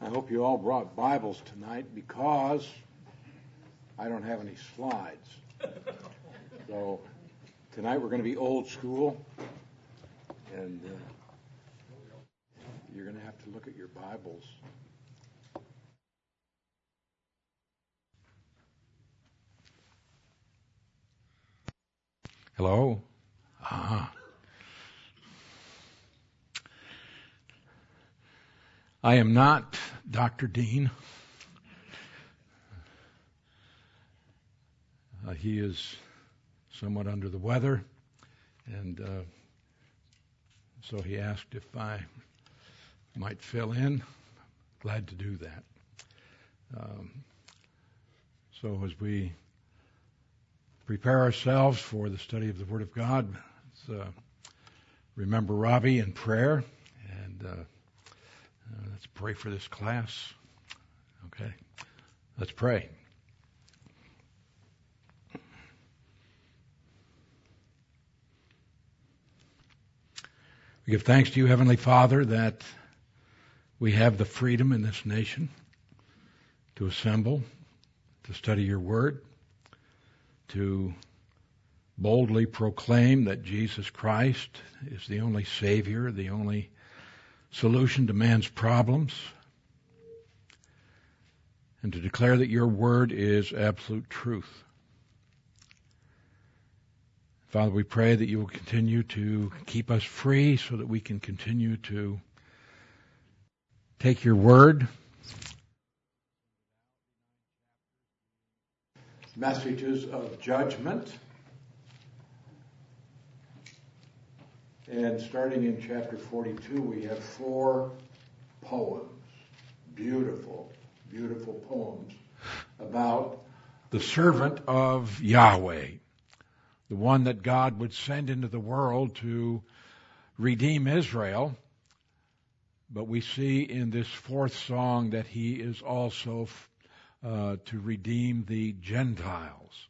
I hope you all brought Bibles tonight because I don't have any slides. So tonight we're going to be old school, and uh, you're going to have to look at your Bibles. Hello? Ah. I am not Dr. Dean. Uh, he is somewhat under the weather, and uh, so he asked if I might fill in. Glad to do that. Um, so as we prepare ourselves for the study of the Word of God, let's uh, remember Robbie in prayer and. Uh, let's pray for this class. Okay. Let's pray. We give thanks to you, Heavenly Father, that we have the freedom in this nation to assemble, to study your word, to boldly proclaim that Jesus Christ is the only Savior, the only solution to man's problems, and to declare that your word is absolute truth. Father, we pray that you will continue to keep us free so that we can continue to take your word. Messages of judgment And starting in chapter 42, we have four poems, beautiful, beautiful poems about the servant of Yahweh, the one that God would send into the world to redeem Israel. But we see in this fourth song that he is also uh, to redeem the Gentiles.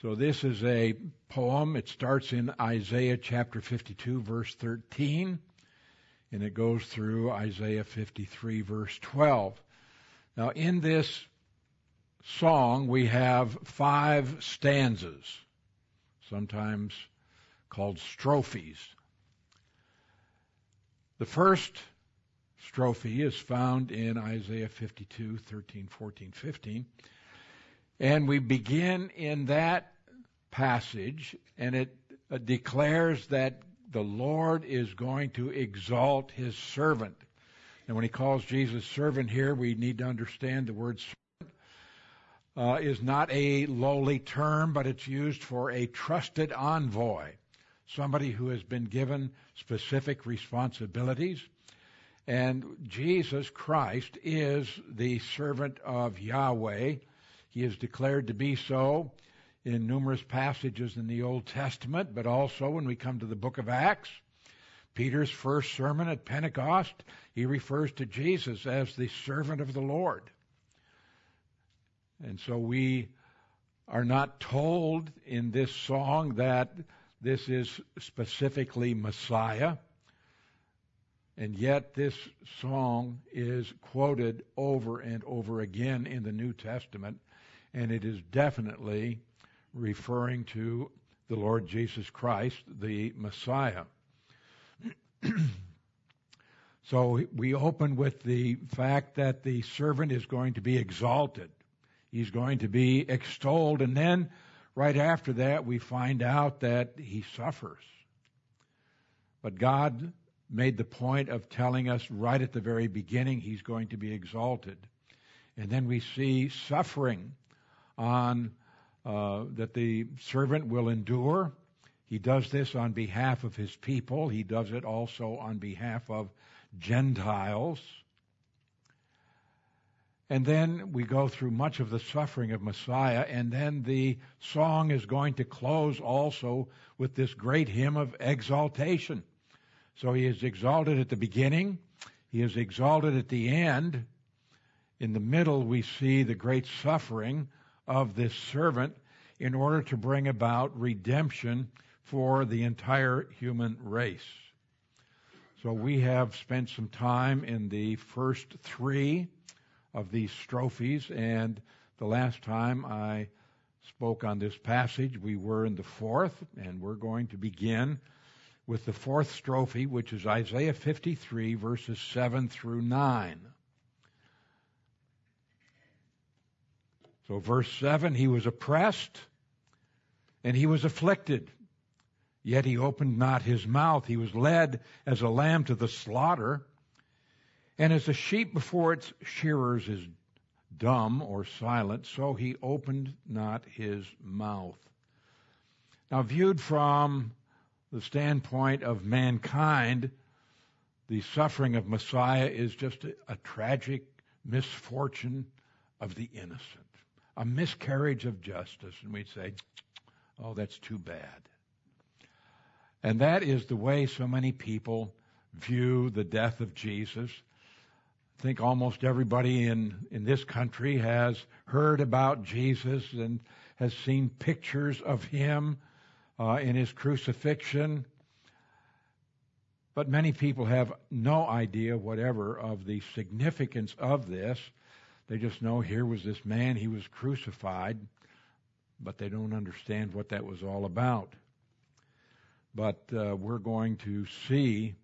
So this is a poem. It starts in Isaiah chapter 52 verse 13 and it goes through Isaiah 53 verse 12. Now in this song we have five stanzas, sometimes called strophes. The first strophe is found in Isaiah 52, 13, 14, 15. And we begin in that passage, and it uh, declares that the Lord is going to exalt his servant. And when he calls Jesus servant here, we need to understand the word servant uh, is not a lowly term, but it's used for a trusted envoy, somebody who has been given specific responsibilities. And Jesus Christ is the servant of Yahweh he is declared to be so in numerous passages in the Old Testament, but also when we come to the book of Acts. Peter's first sermon at Pentecost, he refers to Jesus as the servant of the Lord. And so we are not told in this song that this is specifically Messiah. And yet, this song is quoted over and over again in the New Testament and it is definitely referring to the Lord Jesus Christ, the Messiah. so we open with the fact that the servant is going to be exalted. He's going to be extolled, and then right after that we find out that he suffers. But God made the point of telling us right at the very beginning he's going to be exalted. And then we see suffering on uh, that the servant will endure. He does this on behalf of his people. He does it also on behalf of Gentiles. And then we go through much of the suffering of Messiah, and then the song is going to close also with this great hymn of exaltation. So he is exalted at the beginning, he is exalted at the end. In the middle, we see the great suffering of this servant in order to bring about redemption for the entire human race. So we have spent some time in the first three of these strophes, and the last time I spoke on this passage, we were in the fourth, and we're going to begin with the fourth strophe, which is Isaiah 53, verses 7 through 9. So, verse 7 He was oppressed and he was afflicted, yet he opened not his mouth. He was led as a lamb to the slaughter, and as a sheep before its shearers is dumb or silent, so he opened not his mouth. Now, viewed from the standpoint of mankind, the suffering of Messiah is just a, a tragic misfortune of the innocent, a miscarriage of justice. And we'd say, oh, that's too bad. And that is the way so many people view the death of Jesus. I think almost everybody in, in this country has heard about Jesus and has seen pictures of him uh, in his crucifixion. But many people have no idea whatever of the significance of this. They just know here was this man, he was crucified, but they don't understand what that was all about. But uh, we're going to see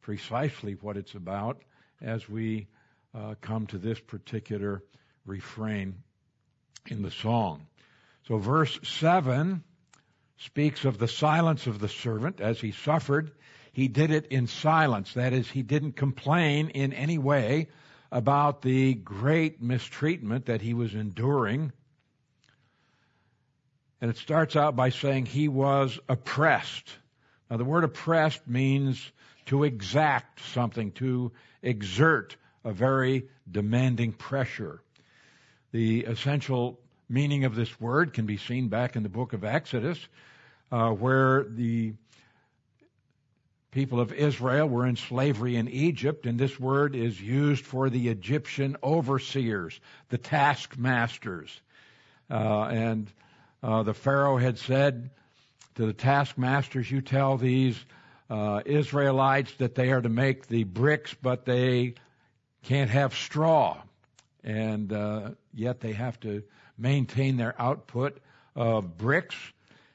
precisely what it's about as we uh, come to this particular refrain in the song. So, verse 7 speaks of the silence of the servant as he suffered. He did it in silence. That is, he didn't complain in any way about the great mistreatment that he was enduring. And it starts out by saying he was oppressed. Now, the word oppressed means to exact something, to exert a very demanding pressure. The essential meaning of this word can be seen back in the book of Exodus, uh, where the people of Israel were in slavery in Egypt, and this word is used for the Egyptian overseers, the taskmasters. Uh, and uh, the Pharaoh had said to the taskmasters, You tell these uh, Israelites that they are to make the bricks, but they can't have straw. And uh, yet they have to maintain their output of bricks.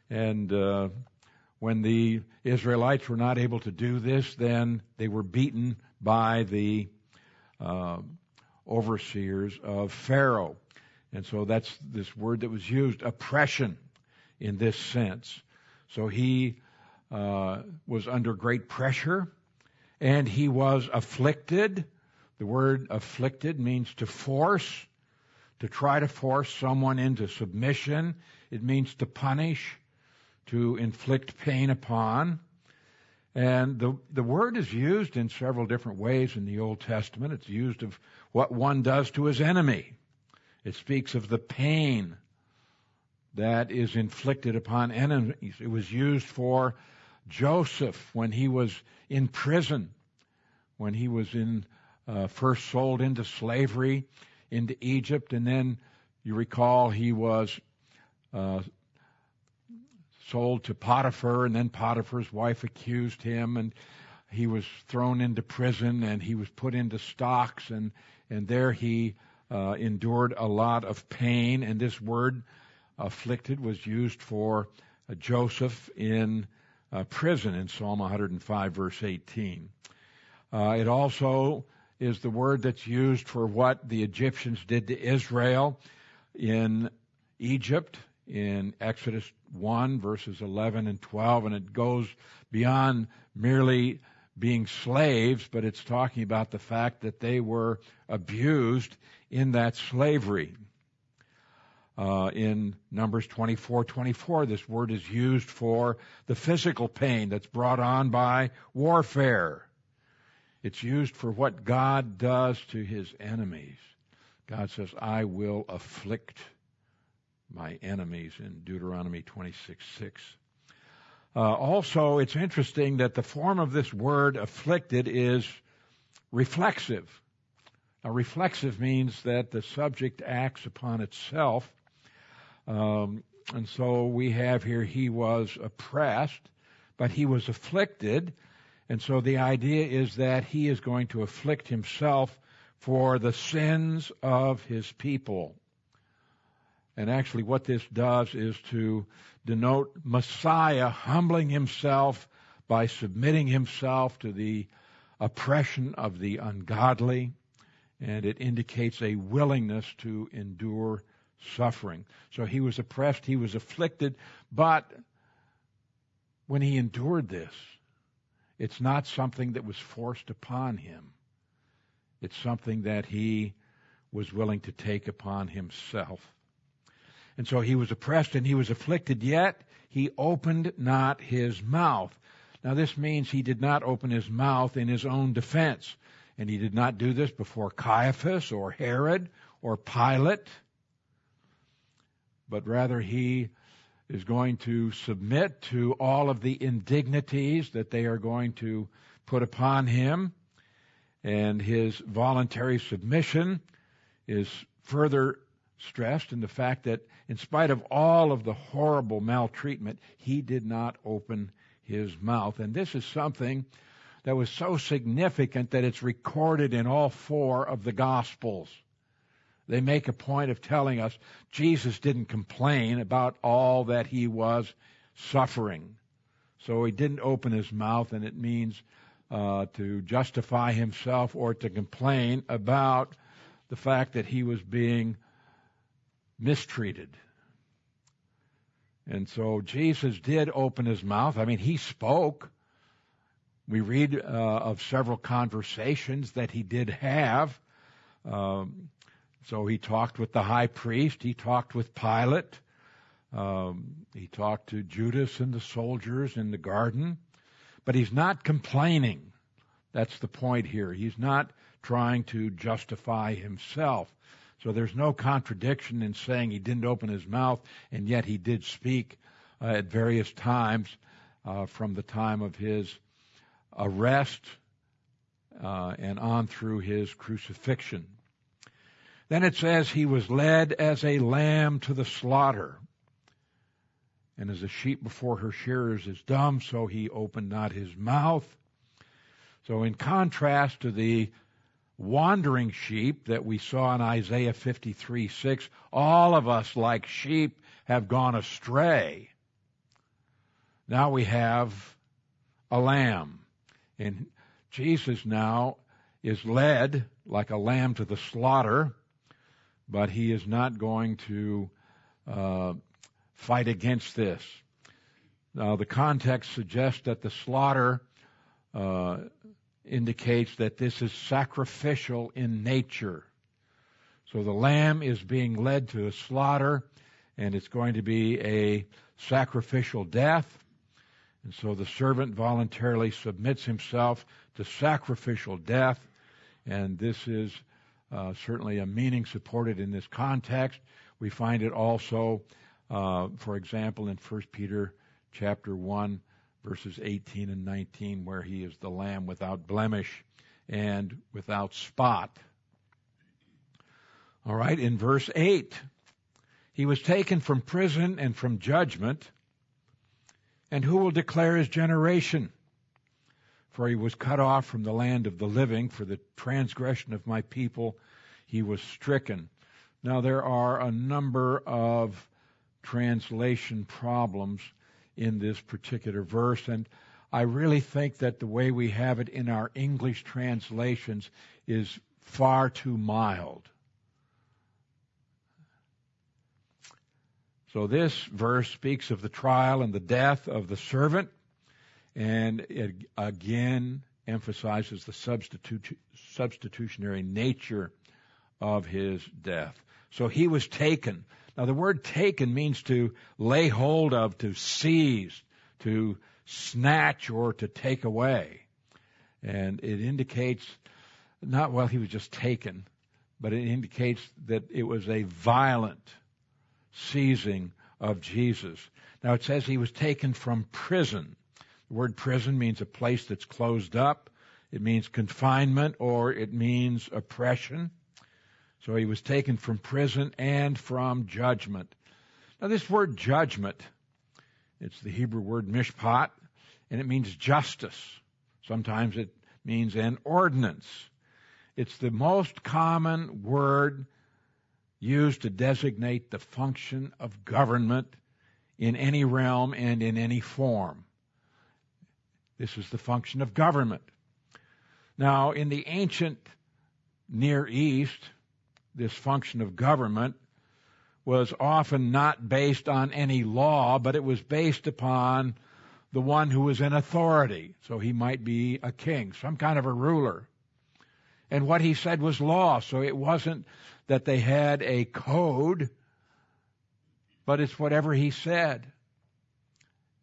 And uh, when the Israelites were not able to do this, then they were beaten by the uh, overseers of Pharaoh. And so that's this word that was used, oppression, in this sense. So he uh, was under great pressure and he was afflicted. The word afflicted means to force to try to force someone into submission. It means to punish, to inflict pain upon. And the, the word is used in several different ways in the Old Testament. It's used of what one does to his enemy. It speaks of the pain that is inflicted upon enemies. It was used for Joseph when he was in prison, when he was in uh, first sold into slavery into Egypt, and then you recall he was uh, sold to Potiphar, and then Potiphar's wife accused him, and he was thrown into prison, and he was put into stocks, and and there he uh, endured a lot of pain. And this word afflicted was used for uh, Joseph in uh, prison in Psalm 105, verse 18. Uh, it also is the word that's used for what the Egyptians did to Israel in Egypt in Exodus 1, verses 11 and 12, and it goes beyond merely being slaves, but it's talking about the fact that they were abused in that slavery. Uh, in Numbers 24 24, this word is used for the physical pain that's brought on by warfare. It's used for what God does to his enemies. God says, I will afflict my enemies in Deuteronomy 26 6. Uh, also, it's interesting that the form of this word afflicted is reflexive. Now, reflexive means that the subject acts upon itself. Um, and so we have here, he was oppressed, but he was afflicted. And so the idea is that he is going to afflict himself for the sins of his people. And actually, what this does is to denote Messiah humbling himself by submitting himself to the oppression of the ungodly, and it indicates a willingness to endure suffering. So he was oppressed, he was afflicted, but when he endured this, it's not something that was forced upon him. It's something that he was willing to take upon himself. And so he was oppressed and he was afflicted, yet he opened not his mouth. Now this means he did not open his mouth in his own defense. And he did not do this before Caiaphas or Herod or Pilate, but rather he is going to submit to all of the indignities that they are going to put upon him. And his voluntary submission is further stressed in the fact that, in spite of all of the horrible maltreatment, he did not open his mouth. And this is something that was so significant that it's recorded in all four of the Gospels. They make a point of telling us Jesus didn't complain about all that he was suffering. So he didn't open his mouth, and it means uh, to justify himself or to complain about the fact that he was being mistreated. And so Jesus did open his mouth. I mean, he spoke. We read uh, of several conversations that he did have. Um, so he talked with the high priest. He talked with Pilate. Um, he talked to Judas and the soldiers in the garden. But he's not complaining. That's the point here. He's not trying to justify himself. So there's no contradiction in saying he didn't open his mouth, and yet he did speak uh, at various times uh, from the time of his arrest uh, and on through his crucifixion. Then it says he was led as a lamb to the slaughter. And as a sheep before her shearers is dumb, so he opened not his mouth. So in contrast to the wandering sheep that we saw in Isaiah 53 6, all of us like sheep have gone astray. Now we have a lamb. And Jesus now is led like a lamb to the slaughter but he is not going to uh, fight against this. Now, the context suggests that the slaughter uh, indicates that this is sacrificial in nature. So the lamb is being led to a slaughter, and it's going to be a sacrificial death. And so the servant voluntarily submits himself to sacrificial death, and this is uh, certainly a meaning supported in this context. We find it also, uh, for example, in 1 Peter chapter 1, verses 18 and 19, where he is the lamb without blemish and without spot. All right, in verse 8, he was taken from prison and from judgment, and who will declare his generation? For he was cut off from the land of the living. For the transgression of my people he was stricken. Now, there are a number of translation problems in this particular verse, and I really think that the way we have it in our English translations is far too mild. So this verse speaks of the trial and the death of the servant and it again emphasizes the substitu- substitutionary nature of his death. So he was taken. Now the word taken means to lay hold of, to seize, to snatch or to take away. And it indicates not, well, he was just taken, but it indicates that it was a violent seizing of Jesus. Now it says he was taken from prison. The word prison means a place that's closed up. It means confinement or it means oppression. So he was taken from prison and from judgment. Now this word judgment, it's the Hebrew word mishpat, and it means justice. Sometimes it means an ordinance. It's the most common word used to designate the function of government in any realm and in any form. This is the function of government. Now, in the ancient Near East, this function of government was often not based on any law, but it was based upon the one who was in authority. So he might be a king, some kind of a ruler. And what he said was law, so it wasn't that they had a code, but it's whatever he said.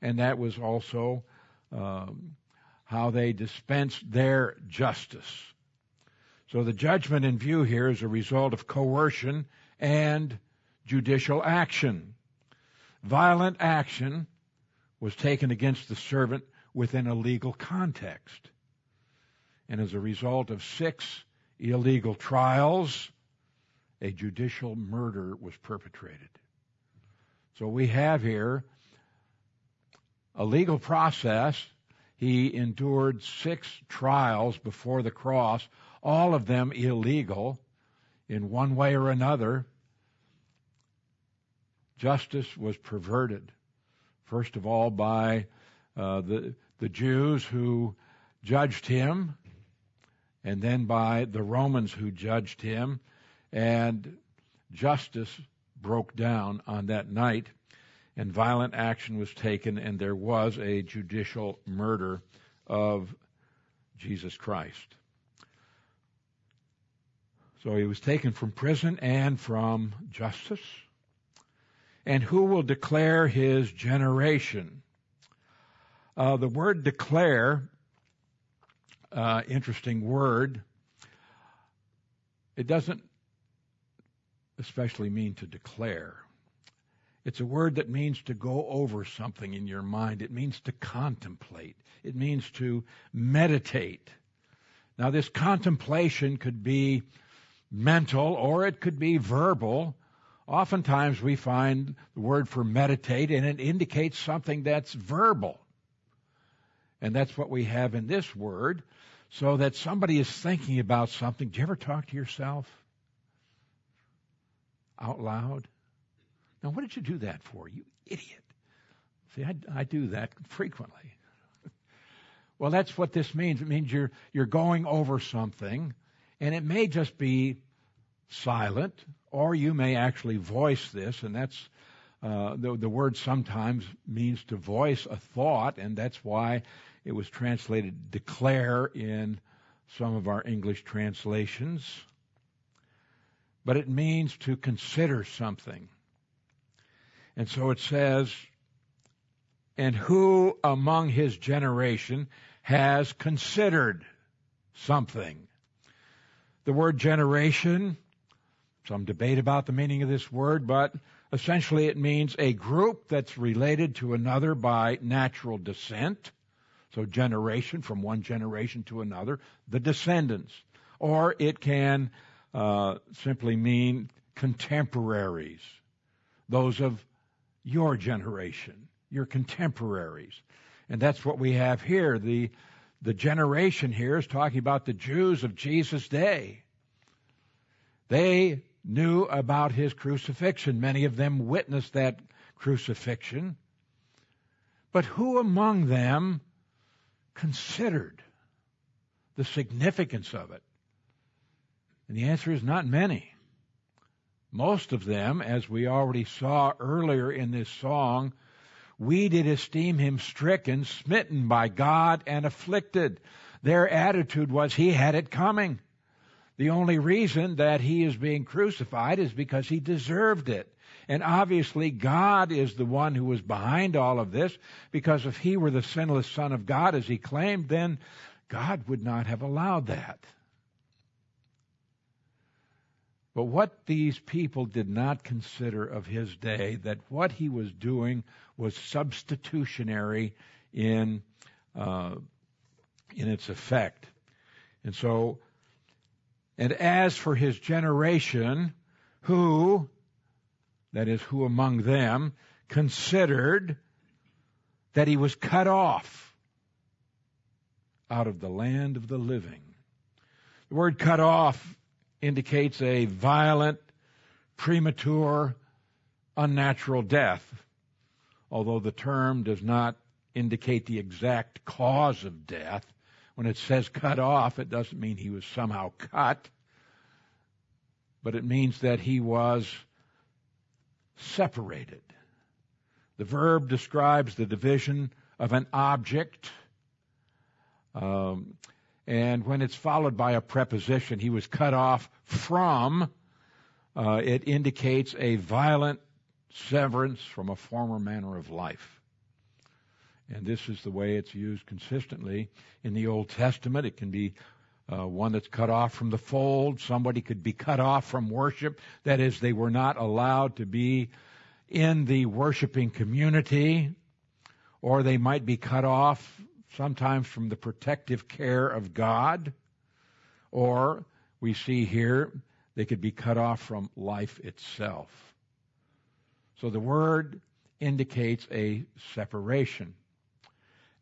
And that was also um, how they dispensed their justice. So the judgment in view here is a result of coercion and judicial action. Violent action was taken against the servant within a legal context. And as a result of six illegal trials, a judicial murder was perpetrated. So we have here a legal process. He endured six trials before the cross, all of them illegal in one way or another justice was perverted. First of all, by uh, the, the Jews who judged him, and then by the Romans who judged him, and justice broke down on that night, and violent action was taken, and there was a judicial murder of Jesus Christ. So he was taken from prison and from justice and who will declare his generation. Uh, the word declare, uh, interesting word, it doesn't especially mean to declare. It's a word that means to go over something in your mind. It means to contemplate. It means to meditate. Now, this contemplation could be mental or it could be verbal oftentimes we find the word for meditate and it indicates something that's verbal. And that's what we have in this word, so that somebody is thinking about something. Do you ever talk to yourself out loud? Now, what did you do that for, you idiot? See, I, I do that frequently. well, that's what this means. It means you're, you're going over something, and it may just be silent, or you may actually voice this, and that's uh, the, the word sometimes means to voice a thought, and that's why it was translated declare in some of our English translations. But it means to consider something. And so it says, and who among his generation has considered something? The word generation some debate about the meaning of this word, but essentially it means a group that's related to another by natural descent. So generation from one generation to another, the descendants. Or it can uh, simply mean contemporaries, those of your generation, your contemporaries. And that's what we have here. The, the generation here is talking about the Jews of Jesus' day. They knew about his crucifixion. Many of them witnessed that crucifixion. But who among them considered the significance of it? And the answer is not many. Most of them, as we already saw earlier in this song, we did esteem him stricken, smitten by God, and afflicted. Their attitude was he had it coming. The only reason that he is being crucified is because he deserved it. And obviously, God is the one who was behind all of this, because if he were the sinless Son of God, as he claimed, then God would not have allowed that. But what these people did not consider of his day, that what he was doing was substitutionary in, uh, in its effect. And so and as for his generation, who, that is, who among them, considered that he was cut off out of the land of the living. The word cut off indicates a violent, premature, unnatural death, although the term does not indicate the exact cause of death. When it says cut off, it doesn't mean he was somehow cut, but it means that he was separated. The verb describes the division of an object. Um, and when it's followed by a preposition, he was cut off from, uh, it indicates a violent severance from a former manner of life. And this is the way it's used consistently in the Old Testament. It can be uh, one that's cut off from the fold. Somebody could be cut off from worship. That is, they were not allowed to be in the worshiping community, or they might be cut off sometimes from the protective care of God, or we see here they could be cut off from life itself. So the word indicates a separation.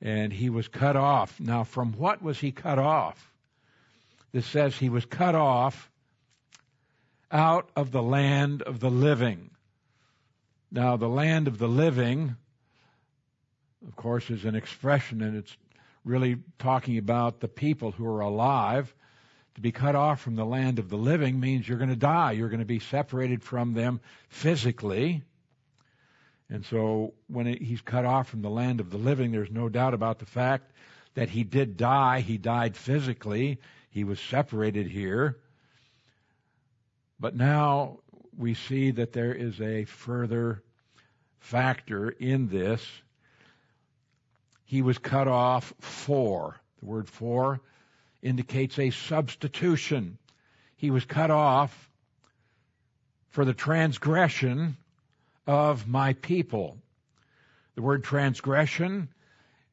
And he was cut off. Now, from what was he cut off? This says he was cut off out of the land of the living. Now, the land of the living, of course, is an expression, and it's really talking about the people who are alive. To be cut off from the land of the living means you're going to die. You're going to be separated from them physically. And so when he's cut off from the land of the living, there's no doubt about the fact that he did die. He died physically. He was separated here. But now we see that there is a further factor in this. He was cut off for. The word for indicates a substitution. He was cut off for the transgression of my people. The word transgression,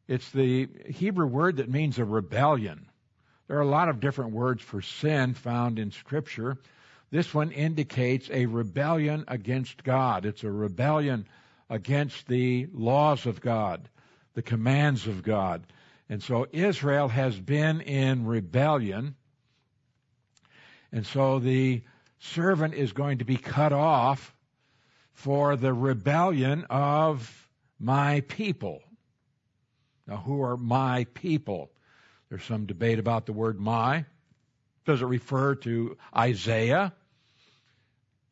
it's the Hebrew word that means a rebellion. There are a lot of different words for sin found in Scripture. This one indicates a rebellion against God. It's a rebellion against the laws of God, the commands of God. And so Israel has been in rebellion. And so the servant is going to be cut off for the rebellion of my people. Now, who are my people? There's some debate about the word my. Does it refer to Isaiah?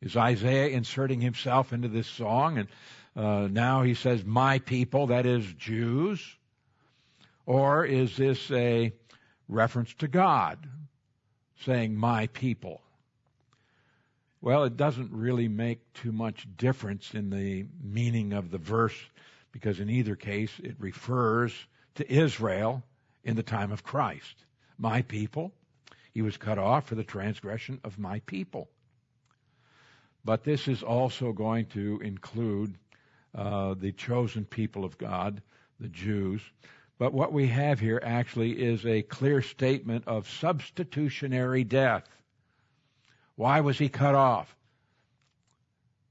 Is Isaiah inserting himself into this song? And uh, now he says, my people, that is Jews? Or is this a reference to God saying, my people? Well, it doesn't really make too much difference in the meaning of the verse because in either case it refers to Israel in the time of Christ. My people, he was cut off for the transgression of my people. But this is also going to include uh, the chosen people of God, the Jews. But what we have here actually is a clear statement of substitutionary death. Why was he cut off?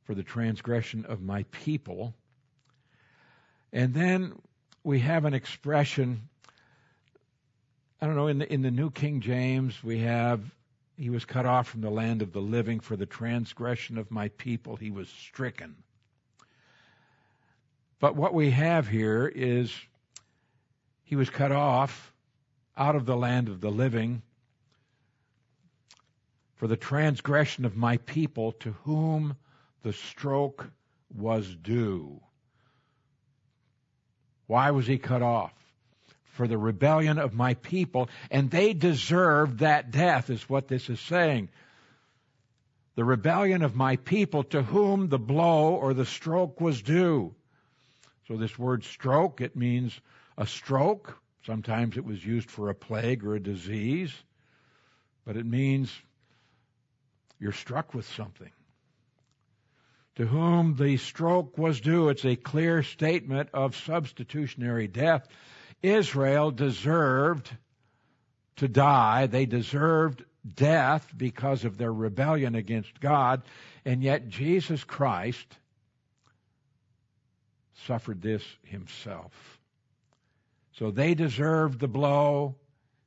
For the transgression of my people. And then we have an expression, I don't know, in the, in the New King James, we have, he was cut off from the land of the living for the transgression of my people, he was stricken. But what we have here is he was cut off out of the land of the living for the transgression of my people to whom the stroke was due. Why was he cut off? For the rebellion of my people, and they deserved that death, is what this is saying. The rebellion of my people to whom the blow or the stroke was due. So this word stroke, it means a stroke. Sometimes it was used for a plague or a disease, but it means you're struck with something. To whom the stroke was due, it's a clear statement of substitutionary death. Israel deserved to die. They deserved death because of their rebellion against God. And yet Jesus Christ suffered this himself. So they deserved the blow.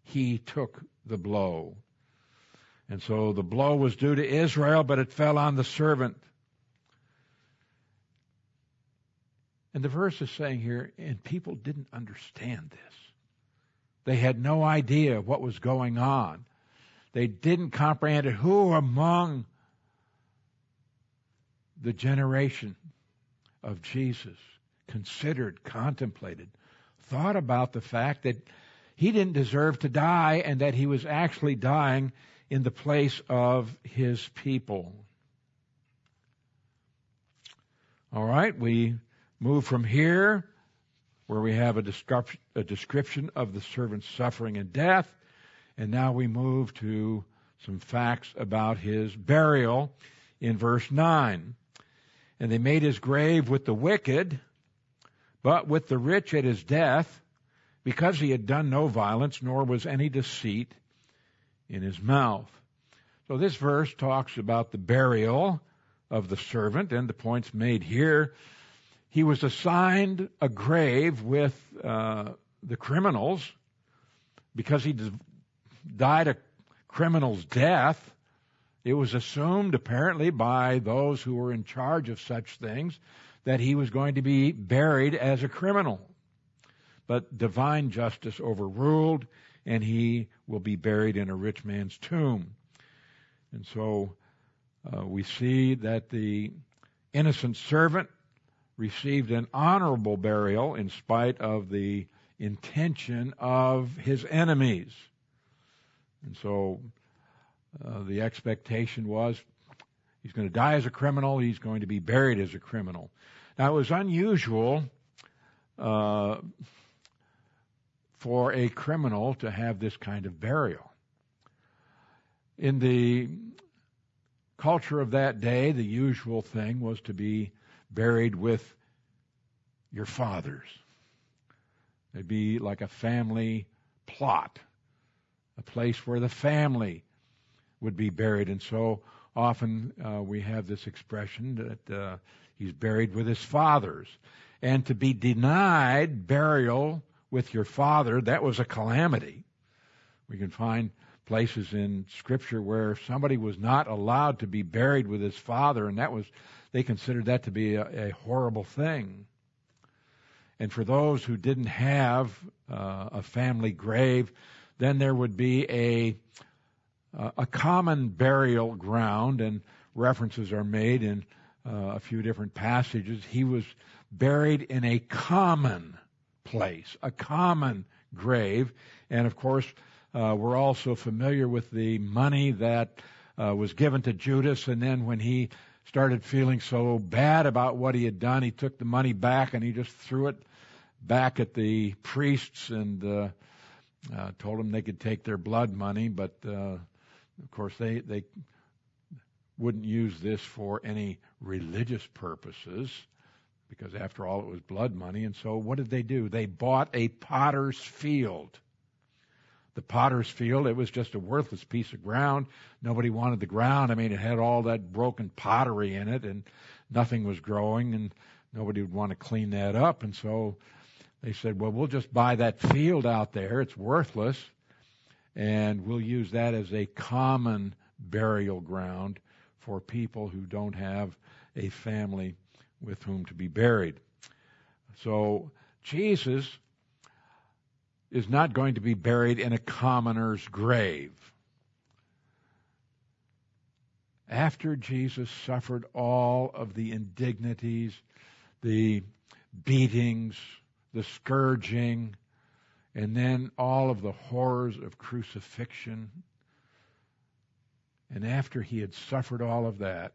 he took the blow. And so the blow was due to Israel, but it fell on the servant. And the verse is saying here, and people didn't understand this. They had no idea what was going on. They didn't comprehend it. Who among the generation of Jesus considered, contemplated, thought about the fact that he didn't deserve to die and that he was actually dying in the place of his people. All right, we move from here, where we have a, description, a description of the servant's suffering and death, and now we move to some facts about his burial in verse 9. And they made his grave with the wicked, but with the rich at his death, because he had done no violence, nor was any deceit in his mouth. So this verse talks about the burial of the servant, and the points made here. He was assigned a grave with uh, the criminals because he died a criminal's death. It was assumed, apparently, by those who were in charge of such things that he was going to be buried as a criminal. But divine justice overruled, and he will be buried in a rich man's tomb. And so uh, we see that the innocent servant received an honorable burial in spite of the intention of his enemies. And so uh, the expectation was he's going to die as a criminal, he's going to be buried as a criminal. Now, it was unusual uh, for a criminal to have this kind of burial. In the culture of that day, the usual thing was to be buried with your fathers. It'd be like a family plot, a place where the family would be buried. And so often uh, we have this expression that uh, he's buried with his fathers. And to be denied burial with your father, that was a calamity. We can find places in Scripture where somebody was not allowed to be buried with his father, and that was, they considered that to be a, a horrible thing. And for those who didn't have uh, a family grave, then there would be a a common burial ground, and references are made in uh, a few different passages. He was buried in a common place, a common grave, and of course, uh, we're also familiar with the money that uh, was given to Judas, and then when he started feeling so bad about what he had done, he took the money back and he just threw it back at the priests and uh, uh, told them they could take their blood money, but uh, of course they they wouldn't use this for any religious purposes because after all it was blood money and so what did they do they bought a potter's field the potter's field it was just a worthless piece of ground nobody wanted the ground i mean it had all that broken pottery in it and nothing was growing and nobody would want to clean that up and so they said, well, we'll just buy that field out there. It's worthless. And we'll use that as a common burial ground for people who don't have a family with whom to be buried. So Jesus is not going to be buried in a commoner's grave. After Jesus suffered all of the indignities, the beatings, the scourging, and then all of the horrors of crucifixion. And after he had suffered all of that,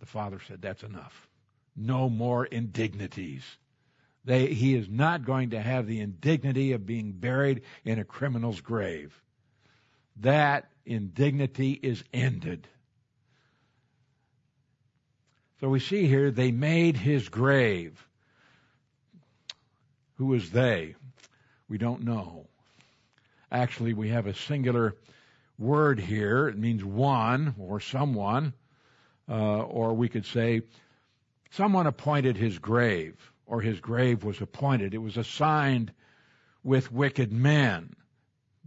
the Father said, That's enough. No more indignities. They, he is not going to have the indignity of being buried in a criminal's grave. That indignity is ended. So we see here they made his grave. Who is they? We don't know. Actually, we have a singular word here. It means one or someone. Uh, or we could say, someone appointed his grave, or his grave was appointed. It was assigned with wicked men.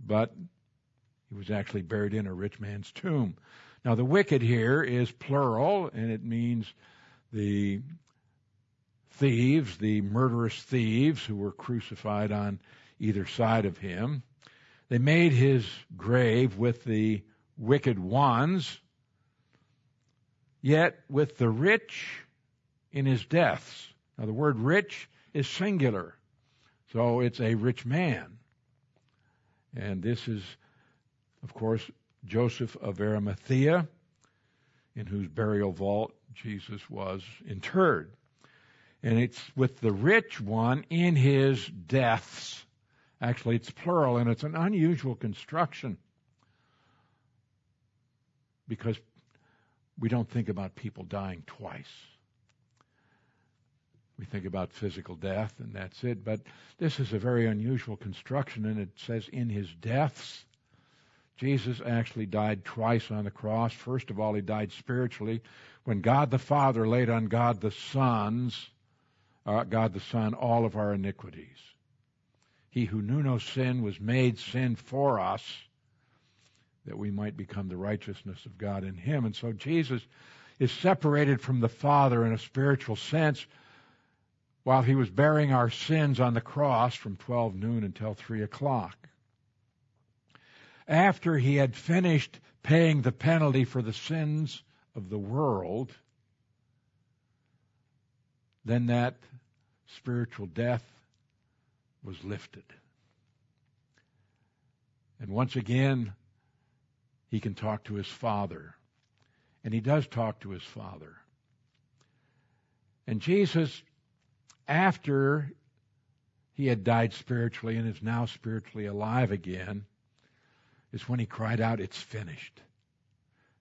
but he was actually buried in a rich man's tomb. Now, the wicked here is plural, and it means the thieves, the murderous thieves who were crucified on either side of him. They made his grave with the wicked ones, yet with the rich in his deaths. Now, the word rich is singular, so it's a rich man. And this is, of course, Joseph of Arimathea, in whose burial vault Jesus was interred. And it's with the rich one in his deaths. Actually, it's plural, and it's an unusual construction because we don't think about people dying twice. We think about physical death, and that's it. But this is a very unusual construction, and it says in his deaths. Jesus actually died twice on the cross. First of all, he died spiritually when God the Father laid on God the Son's, uh, God the Son, all of our iniquities. He who knew no sin was made sin for us that we might become the righteousness of God in him. And so Jesus is separated from the Father in a spiritual sense while he was bearing our sins on the cross from 12 noon until 3 o'clock after he had finished paying the penalty for the sins of the world, then that spiritual death was lifted. And once again, he can talk to his Father. And he does talk to his Father. And Jesus, after he had died spiritually and is now spiritually alive again, is when he cried out, It's finished.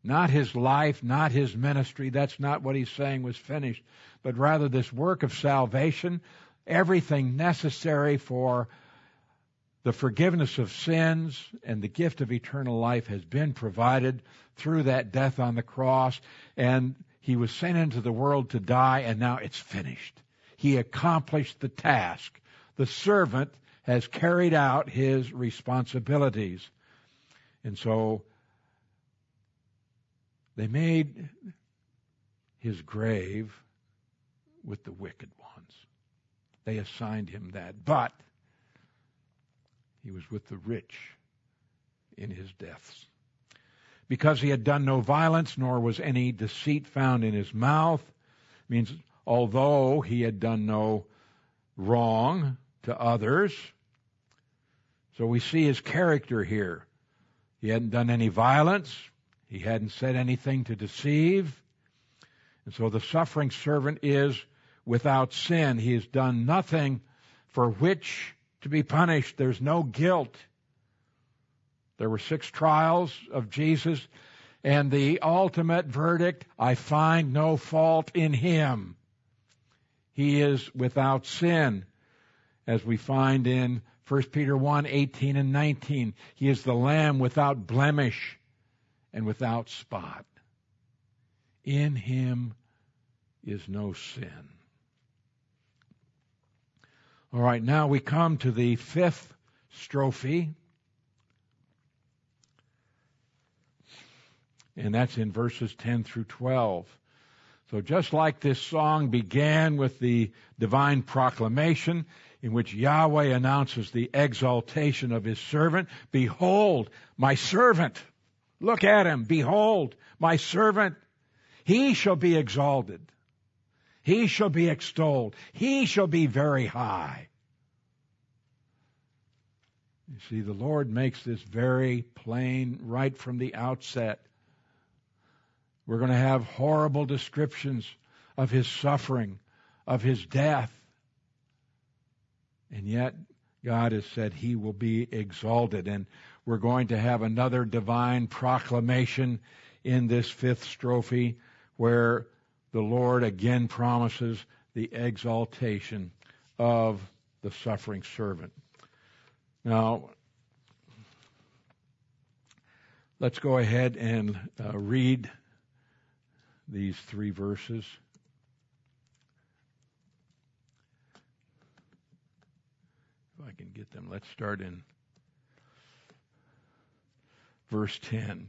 Not his life, not his ministry. That's not what he's saying was finished, but rather this work of salvation, everything necessary for the forgiveness of sins and the gift of eternal life has been provided through that death on the cross. And he was sent into the world to die, and now it's finished. He accomplished the task. The servant has carried out his responsibilities. And so they made his grave with the wicked ones. They assigned him that. But he was with the rich in his deaths. Because he had done no violence, nor was any deceit found in his mouth, means although he had done no wrong to others. So we see his character here. He hadn't done any violence. He hadn't said anything to deceive. And so the suffering servant is without sin. He has done nothing for which to be punished. There's no guilt. There were six trials of Jesus, and the ultimate verdict I find no fault in him. He is without sin, as we find in 1 Peter 1 18 and 19. He is the Lamb without blemish and without spot. In him is no sin. All right, now we come to the fifth strophe. And that's in verses 10 through 12. So just like this song began with the divine proclamation, in which Yahweh announces the exaltation of his servant. Behold, my servant. Look at him. Behold, my servant. He shall be exalted. He shall be extolled. He shall be very high. You see, the Lord makes this very plain right from the outset. We're going to have horrible descriptions of his suffering, of his death, and yet, God has said he will be exalted. And we're going to have another divine proclamation in this fifth strophe where the Lord again promises the exaltation of the suffering servant. Now, let's go ahead and uh, read these three verses. If I can get them, let's start in Verse 10.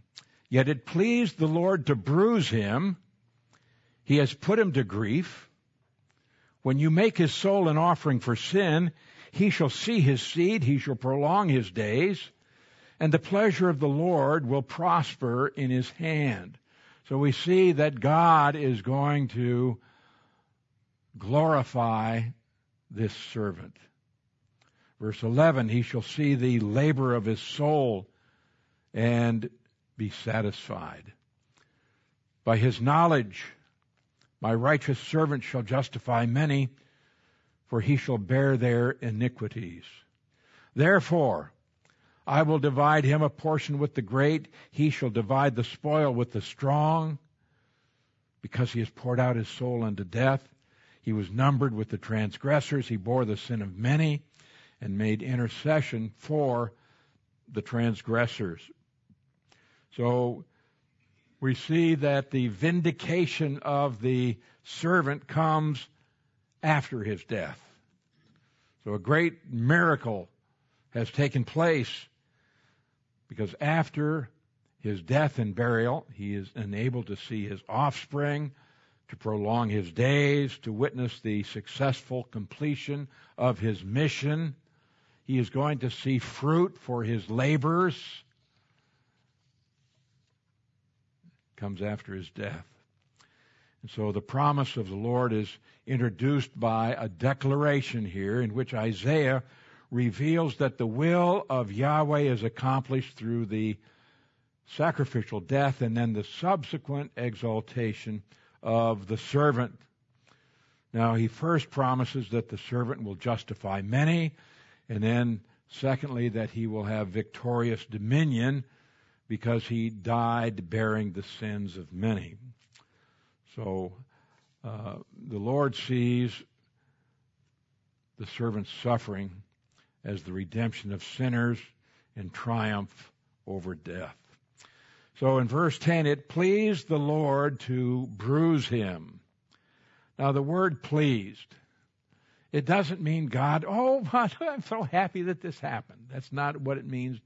Yet it pleased the Lord to bruise him. He has put him to grief. When you make his soul an offering for sin, he shall see his seed, he shall prolong his days, and the pleasure of the Lord will prosper in his hand. So we see that God is going to glorify this servant. Verse 11, he shall see the labor of his soul and be satisfied. By his knowledge, my righteous servant shall justify many, for he shall bear their iniquities. Therefore, I will divide him a portion with the great. He shall divide the spoil with the strong, because he has poured out his soul unto death. He was numbered with the transgressors. He bore the sin of many and made intercession for the transgressors. So we see that the vindication of the servant comes after his death. So a great miracle has taken place because after his death and burial, he is enabled to see his offspring, to prolong his days, to witness the successful completion of his mission. He is going to see fruit for his labors comes after his death. And so the promise of the Lord is introduced by a declaration here in which Isaiah reveals that the will of Yahweh is accomplished through the sacrificial death and then the subsequent exaltation of the servant. Now, he first promises that the servant will justify many, and then, secondly, that he will have victorious dominion because he died bearing the sins of many. So uh, the Lord sees the servant's suffering as the redemption of sinners and triumph over death. So in verse 10, it pleased the Lord to bruise him. Now the word pleased, it doesn't mean God, oh, I'm so happy that this happened. That's not what it means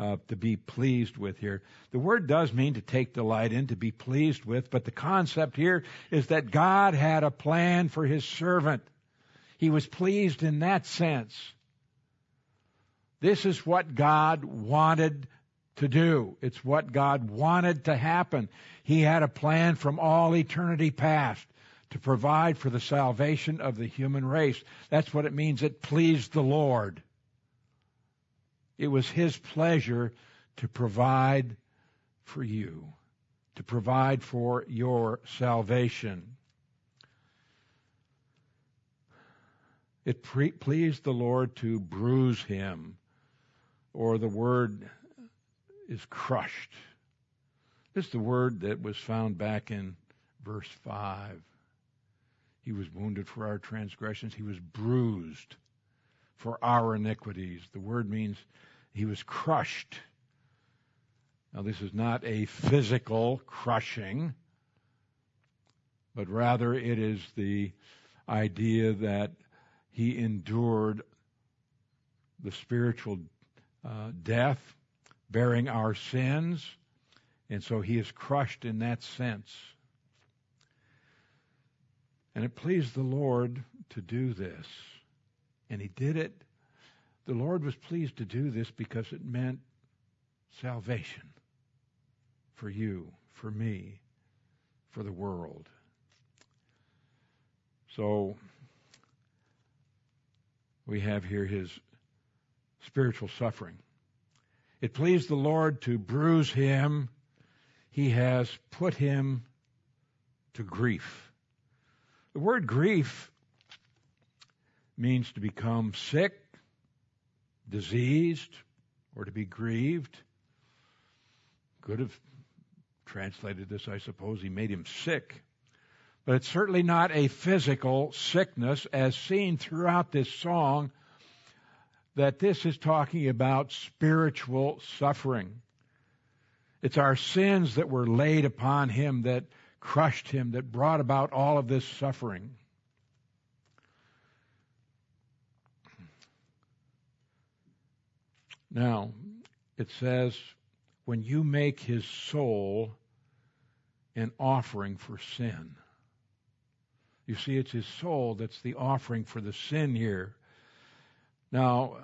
uh, to be pleased with here. The word does mean to take delight in, to be pleased with, but the concept here is that God had a plan for his servant. He was pleased in that sense. This is what God wanted to do. It's what God wanted to happen. He had a plan from all eternity past to provide for the salvation of the human race. That's what it means. It pleased the Lord. It was His pleasure to provide for you, to provide for your salvation. It pre- pleased the Lord to bruise him, or the word is crushed. This is the word that was found back in verse 5. He was wounded for our transgressions, he was bruised for our iniquities. The word means he was crushed. Now, this is not a physical crushing, but rather it is the idea that he endured the spiritual uh, death, bearing our sins, and so he is crushed in that sense. And it pleased the Lord to do this. And he did it the Lord was pleased to do this because it meant salvation for you, for me, for the world. So we have here his spiritual suffering. It pleased the Lord to bruise him. He has put him to grief. The word grief means to become sick, diseased or to be grieved. Could have translated this, I suppose. He made him sick. But it's certainly not a physical sickness as seen throughout this song, that this is talking about spiritual suffering. It's our sins that were laid upon him that crushed him, that brought about all of this suffering. Now, it says, when you make his soul an offering for sin. You see, it's his soul that's the offering for the sin here. Now,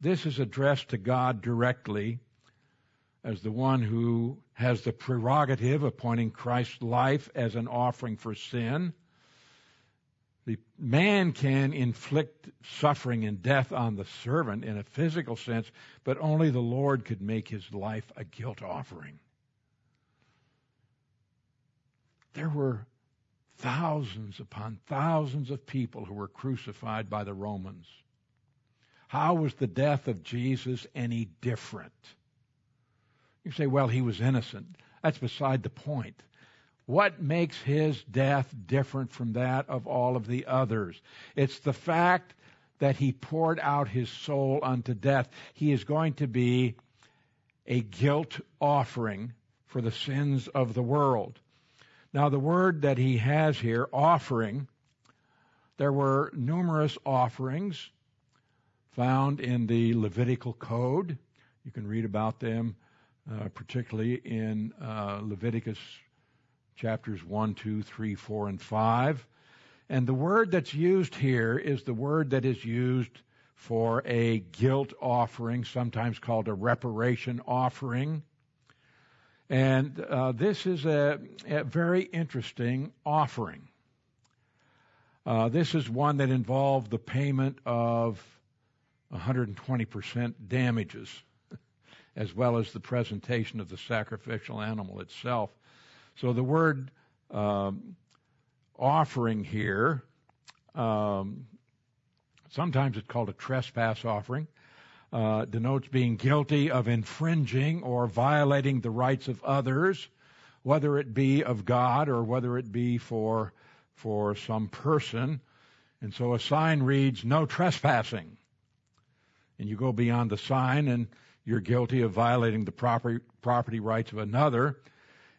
this is addressed to God directly as the one who has the prerogative of appointing Christ's life as an offering for sin. The man can inflict suffering and death on the servant in a physical sense, but only the Lord could make his life a guilt offering. There were thousands upon thousands of people who were crucified by the Romans. How was the death of Jesus any different? You say, well, he was innocent. That's beside the point. What makes his death different from that of all of the others? It's the fact that he poured out his soul unto death. He is going to be a guilt offering for the sins of the world. Now, the word that he has here, offering, there were numerous offerings found in the Levitical code. You can read about them, uh, particularly in uh, Leviticus chapters 1, 2, 3, 4, and 5. And the word that's used here is the word that is used for a guilt offering, sometimes called a reparation offering. And uh, this is a, a, very interesting offering. Uh, this is one that involved the payment of 120% damages, as well as the presentation of the sacrificial animal itself. So the word um, offering here, um, sometimes it's called a trespass offering uh, denotes being guilty of infringing or violating the rights of others, whether it be of God or whether it be for for some person. And so a sign reads no trespassing. And you go beyond the sign and you're guilty of violating the property property rights of another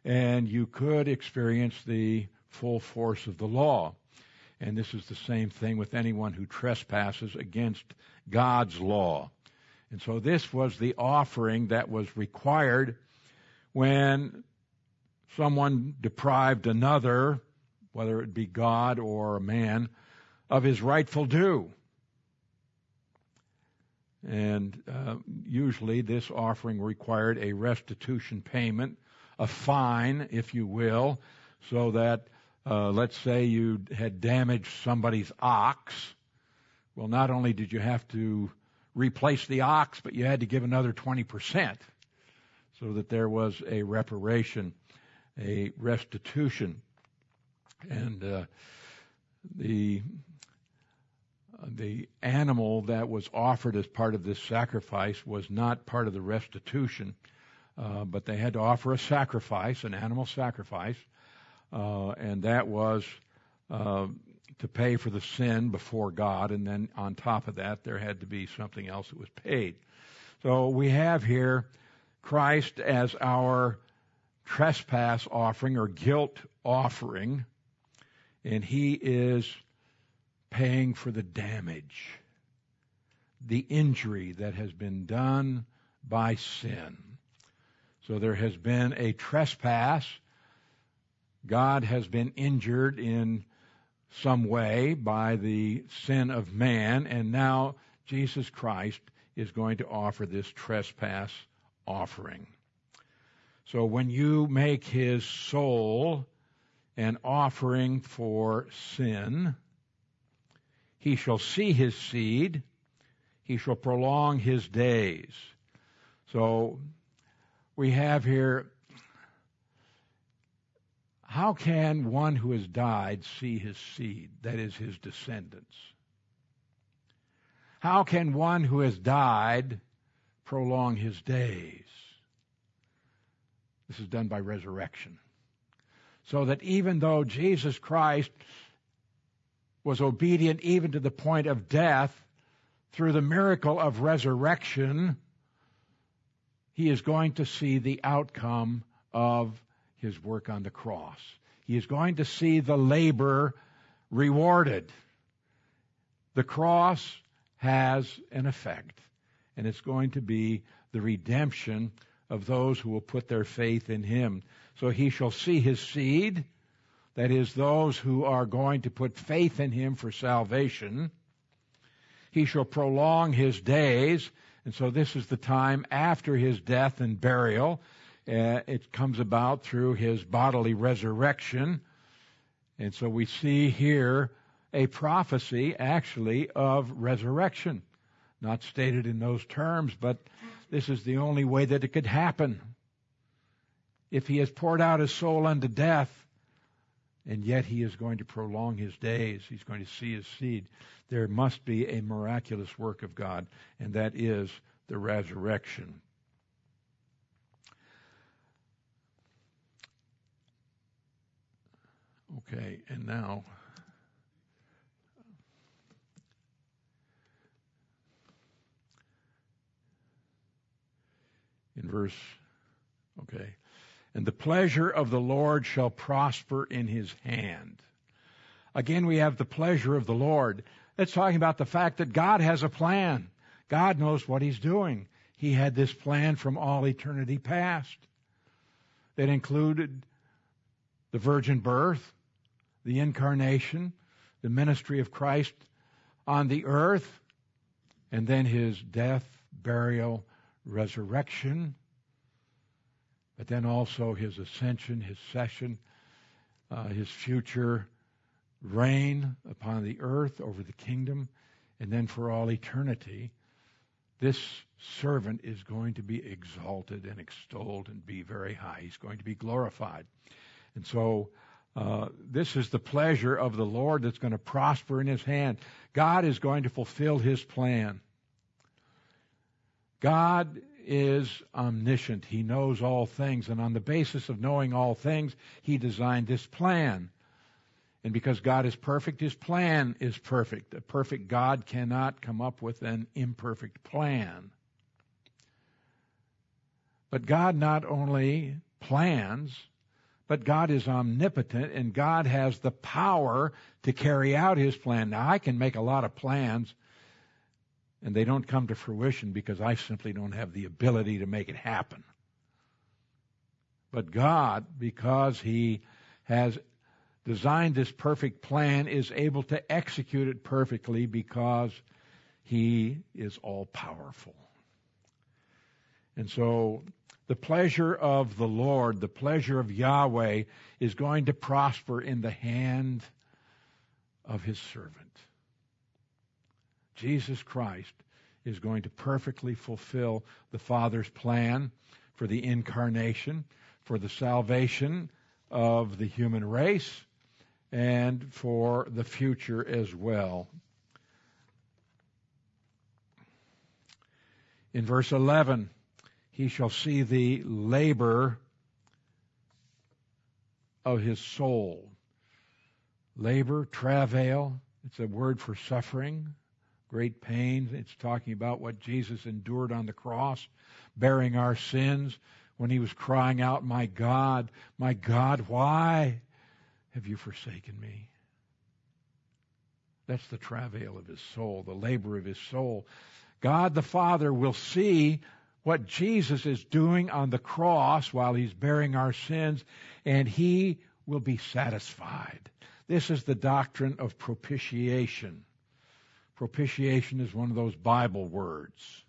and you could experience the full force of the law. And this is the same thing with anyone who trespasses against God's law. And so this was the offering that was required when someone deprived another, whether it be God or a man, of his rightful due. And uh, usually this offering required a restitution payment, a fine, if you will, so that, uh, let's say you had damaged somebody's ox. Well, not only did you have to replace the ox, but you had to give another 20% so that there was a reparation, a restitution. And uh, the the animal that was offered as part of this sacrifice was not part of the restitution, uh, but they had to offer a sacrifice, an animal sacrifice, uh, and that was uh, to pay for the sin before God, and then on top of that, there had to be something else that was paid. So we have here Christ as our trespass offering or guilt offering, and he is paying for the damage, the injury that has been done by sin. So there has been a trespass. God has been injured in some way by the sin of man, and now Jesus Christ is going to offer this trespass offering. So when you make his soul an offering for sin, he shall see his seed, he shall prolong his days. So we have here how can one who has died see his seed, that is, his descendants? How can one who has died prolong his days? This is done by resurrection. So that even though Jesus Christ was obedient even to the point of death, through the miracle of resurrection, he is going to see the outcome of his work on the cross. He is going to see the labor rewarded. The cross has an effect, and it's going to be the redemption of those who will put their faith in him. So he shall see his seed, that is, those who are going to put faith in him for salvation. He shall prolong his days, and so this is the time after his death and burial. Uh, it comes about through his bodily resurrection. And so we see here a prophecy actually of resurrection. Not stated in those terms, but this is the only way that it could happen. If he has poured out his soul unto death, and yet he is going to prolong his days, he's going to see his seed, there must be a miraculous work of God, and that is the resurrection. Okay, and now in verse, okay. And the pleasure of the Lord shall prosper in his hand. Again, we have the pleasure of the Lord. It's talking about the fact that God has a plan. God knows what he's doing. He had this plan from all eternity past that included the virgin birth, the incarnation, the ministry of Christ on the earth, and then his death, burial, resurrection, but then also his ascension, his session, uh, his future reign upon the earth over the kingdom, and then for all eternity, this servant is going to be exalted and extolled and be very high. He's going to be glorified. And so, uh, this is the pleasure of the Lord that's going to prosper in his hand. God is going to fulfill his plan. God is omniscient. He knows all things. And on the basis of knowing all things, He designed this plan. And because God is perfect, His plan is perfect. A perfect God cannot come up with an imperfect plan. But God not only plans, but God is omnipotent and God has the power to carry out His plan. Now, I can make a lot of plans and they don't come to fruition because I simply don't have the ability to make it happen. But God, because He has designed this perfect plan, is able to execute it perfectly because He is all powerful. And so the pleasure of the Lord, the pleasure of Yahweh, is going to prosper in the hand of His servant. Jesus Christ is going to perfectly fulfill the Father's plan for the incarnation, for the salvation of the human race, and for the future as well. In verse 11, he shall see the labor of his soul. Labor, travail, it's a word for suffering, great pain. It's talking about what Jesus endured on the cross, bearing our sins when he was crying out, My God, my God, why have you forsaken me? That's the travail of his soul, the labor of his soul. God the Father will see what Jesus is doing on the cross while he's bearing our sins, and he will be satisfied. This is the doctrine of propitiation. Propitiation is one of those Bible words.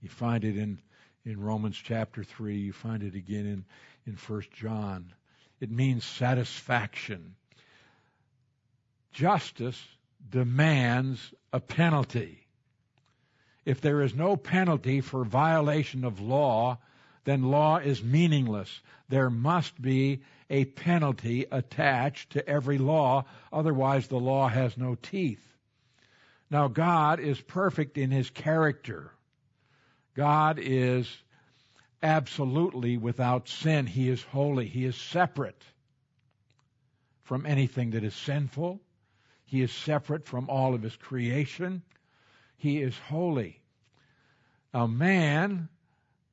You find it in, in Romans chapter 3. You find it again in, in 1 John. It means satisfaction. Justice demands a penalty. If there is no penalty for violation of law, then law is meaningless. There must be a penalty attached to every law, otherwise the law has no teeth. Now, God is perfect in his character. God is absolutely without sin. He is holy. He is separate from anything that is sinful. He is separate from all of his creation. He is holy. A man,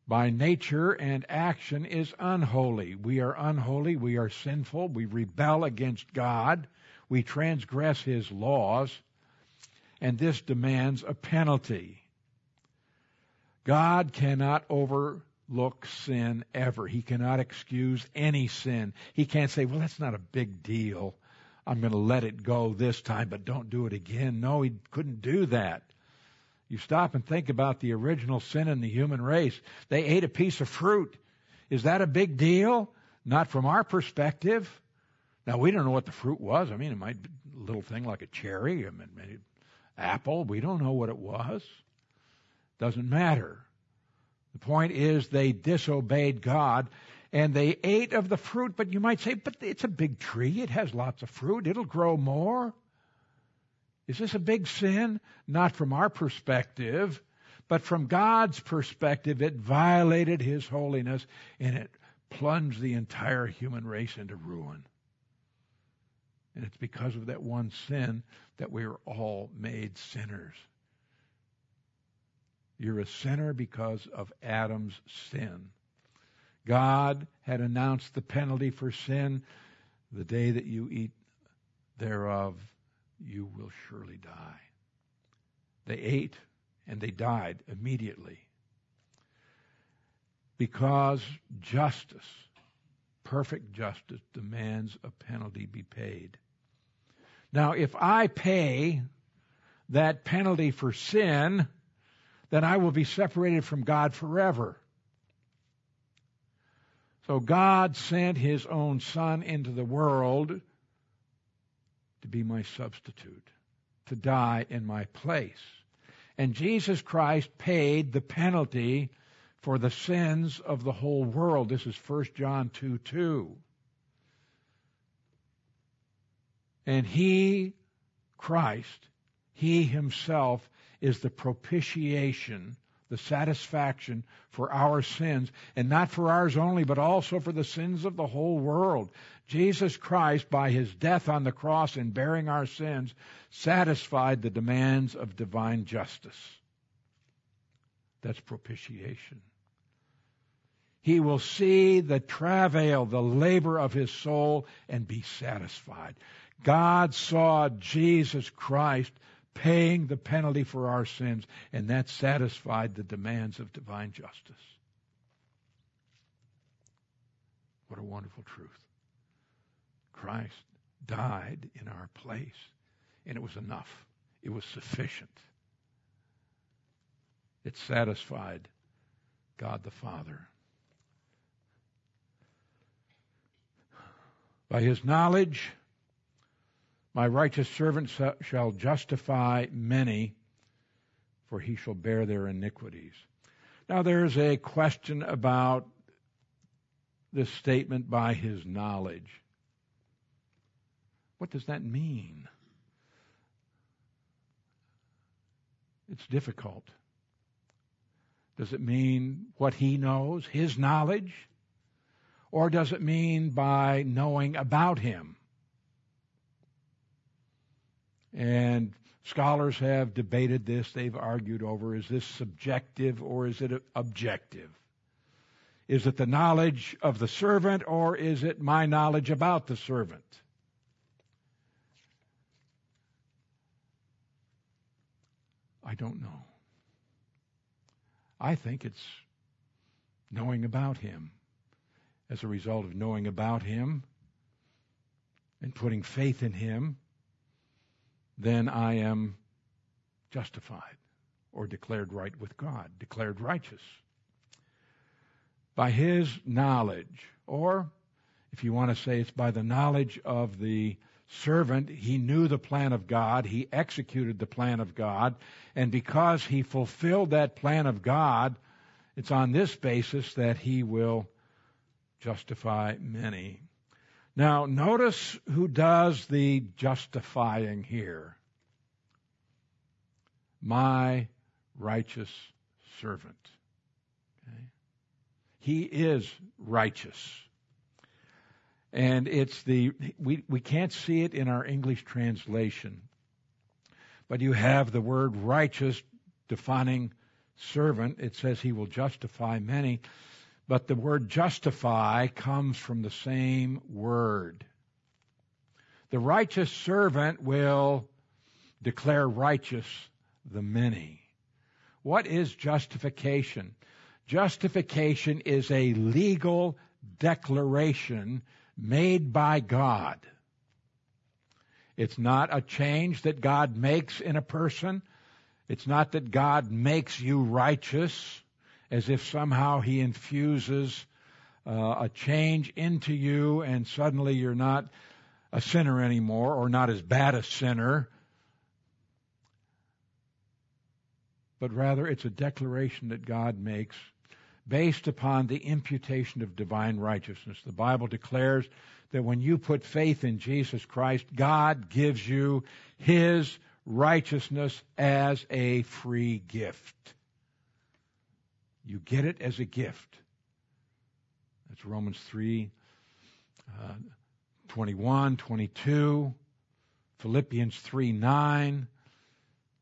by nature and action, is unholy. We are unholy. We are sinful. We rebel against God. We transgress his laws and this demands a penalty. God cannot overlook overlook sin ever. He cannot excuse any sin. He can't say, well, that's not a big deal. I'm going to let it go this time, but don't do it again. No, he couldn't do that. You stop and think about the original sin in the human race. They ate a piece of fruit. Is that a big deal? Not from our perspective. Now we don't know what the fruit was. I mean, it might be a little thing like a cherry, I mean, maybe apple. We don't know what it was. Doesn't matter. The point is they disobeyed God and they ate of the fruit, but you might say, but it's a big tree. It has lots of fruit. It'll grow more. Is this a big sin? Not from our perspective, but from God's perspective, it violated His holiness and it plunged the entire human race into ruin. And it's because of that one sin that we are all made sinners. You're a sinner because of Adam's sin. God had announced the penalty for sin. The day that you eat thereof, you will surely die. They ate and they died immediately. Because justice, perfect justice, demands a penalty be paid. Now, if I pay that penalty for sin, then I will be separated from God forever. So God sent his own son into the world to be my substitute, to die in my place. And Jesus Christ paid the penalty for the sins of the whole world. This is 1 John 2 2. And he, Christ, he himself is the propitiation the satisfaction for our sins, and not for ours only, but also for the sins of the whole world. Jesus Christ, by his death on the cross and bearing our sins, satisfied the demands of divine justice. That's propitiation. He will see the travail, the labor of his soul, and be satisfied. God saw Jesus Christ paying the penalty for our sins, and that satisfied the demands of divine justice. What a wonderful truth. Christ died in our place, and it was enough. It was sufficient. It satisfied God the Father. By his knowledge, my righteous servant shall justify many, for he shall bear their iniquities. Now, there's a question about this statement by his knowledge. What does that mean? It's difficult. Does it mean what he knows, his knowledge? Or does it mean by knowing about him? And scholars have debated this. They've argued over is this subjective or is it objective? Is it the knowledge of the servant or is it my knowledge about the servant? I don't know. I think it's knowing about him. As a result of knowing about him and putting faith in him, then I am justified or declared right with God, declared righteous. By his knowledge, or if you want to say it's by the knowledge of the servant, he knew the plan of God, he executed the plan of God, and because he fulfilled that plan of God, it's on this basis that he will justify many. Now, notice who does the justifying here. My righteous servant. Okay? He is righteous. And it's the, we, we can't see it in our English translation, but you have the word righteous defining servant. It says he will justify many. But the word justify comes from the same word. The righteous servant will declare righteous the many. What is justification? Justification is a legal declaration made by God. It's not a change that God makes in a person. It's not that God makes you righteous as if somehow He infuses uh, a change into you and suddenly you're not a sinner anymore or not as bad a sinner. But rather, it's a declaration that God makes based upon the imputation of divine righteousness. The Bible declares that when you put faith in Jesus Christ, God gives you His righteousness as a free gift. You get it as a gift. That's Romans 3 uh, 21, 22, Philippians 3 9,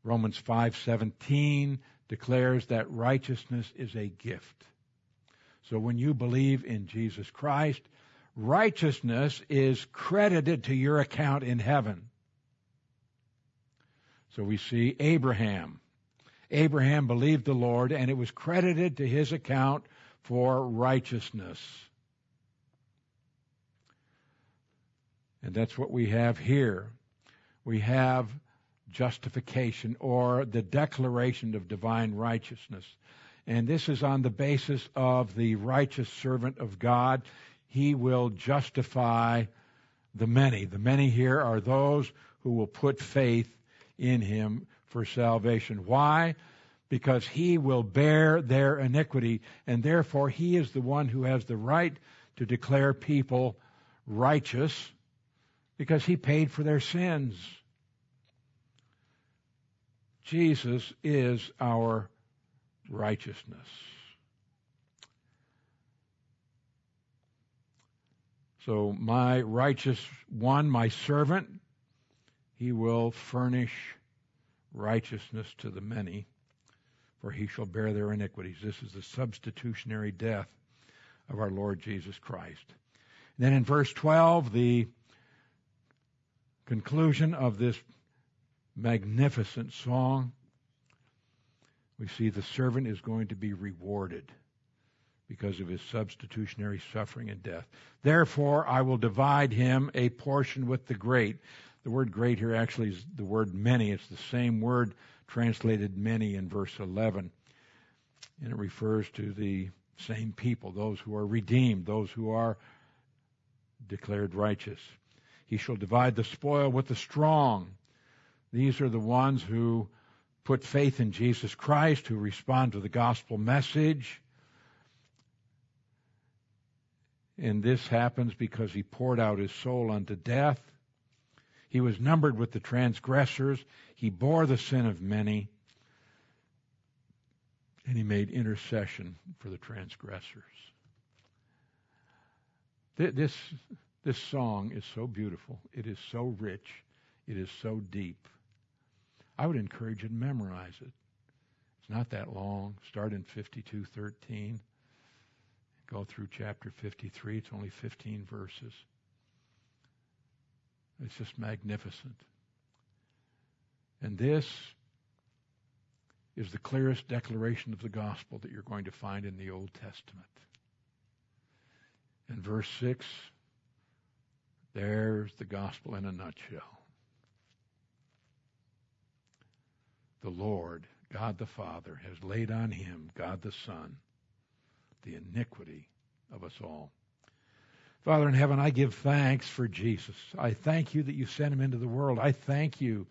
Romans 5 17 declares that righteousness is a gift. So when you believe in Jesus Christ, righteousness is credited to your account in heaven. So we see Abraham. Abraham believed the Lord and it was credited to his account for righteousness. And that's what we have here. We have justification or the declaration of divine righteousness. And this is on the basis of the righteous servant of God. He will justify the many. The many here are those who will put faith in him for salvation. Why? Because he will bear their iniquity, and therefore he is the one who has the right to declare people righteous because he paid for their sins. Jesus is our righteousness. So, my righteous one, my servant, he will furnish righteousness to the many, for he shall bear their iniquities. This is the substitutionary death of our Lord Jesus Christ. And then in verse 12, the conclusion of this magnificent song, we see the servant is going to be rewarded because of his substitutionary suffering and death. Therefore, I will divide him a portion with the great. The word great here actually is the word many. It's the same word translated many in verse 11. And it refers to the same people, those who are redeemed, those who are declared righteous. He shall divide the spoil with the strong these are the ones who put faith in Jesus Christ, who respond to the gospel message. And this happens because he poured out his soul unto death. He was numbered with the transgressors. He bore the sin of many. And he made intercession for the transgressors. This, this song is so beautiful. It is so rich. It is so deep. I would encourage you to memorize it. It's not that long. Start in 52:13. Go through chapter 53. It's only 15 verses. It's just magnificent. And this is the clearest declaration of the gospel that you're going to find in the Old Testament. In verse 6, there's the gospel in a nutshell. the Lord, God the Father, has laid on him, God the Son, the iniquity of us all. Father in heaven, I give thanks for Jesus. I thank you that you sent him into the world. I thank you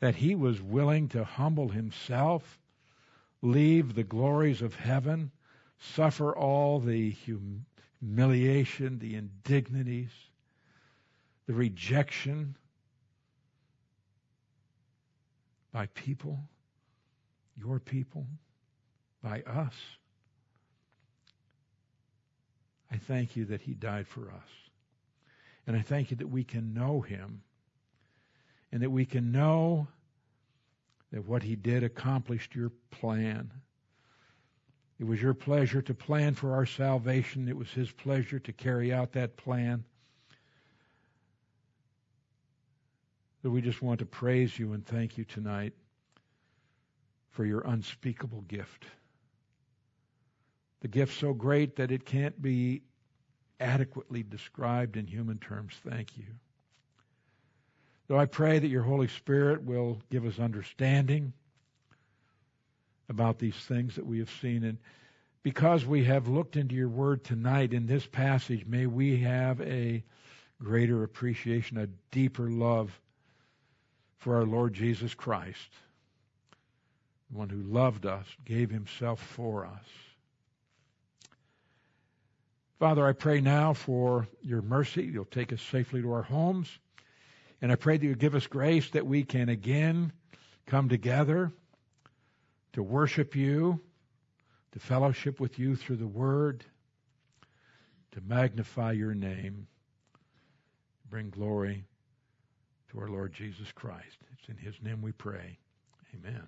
that he was willing to humble himself, leave the glories of heaven, suffer all the humiliation, the indignities, the rejection, by people, your people, by us. I thank you that he died for us. And I thank you that we can know him and that we can know that what he did accomplished your plan. It was your pleasure to plan for our salvation. It was his pleasure to carry out that plan. that we just want to praise you and thank you tonight for your unspeakable gift. The gift so great that it can't be adequately described in human terms. Thank you. Though I pray that your Holy Spirit will give us understanding about these things that we have seen. And because we have looked into your word tonight in this passage, may we have a greater appreciation, a deeper love for our Lord Jesus Christ, the one who loved us, gave himself for us. Father, I pray now for your mercy. You'll take us safely to our homes. And I pray that you give us grace that we can again come together to worship you, to fellowship with you through the word, to magnify your name, bring glory to our Lord Jesus Christ. It's in his name we pray. Amen.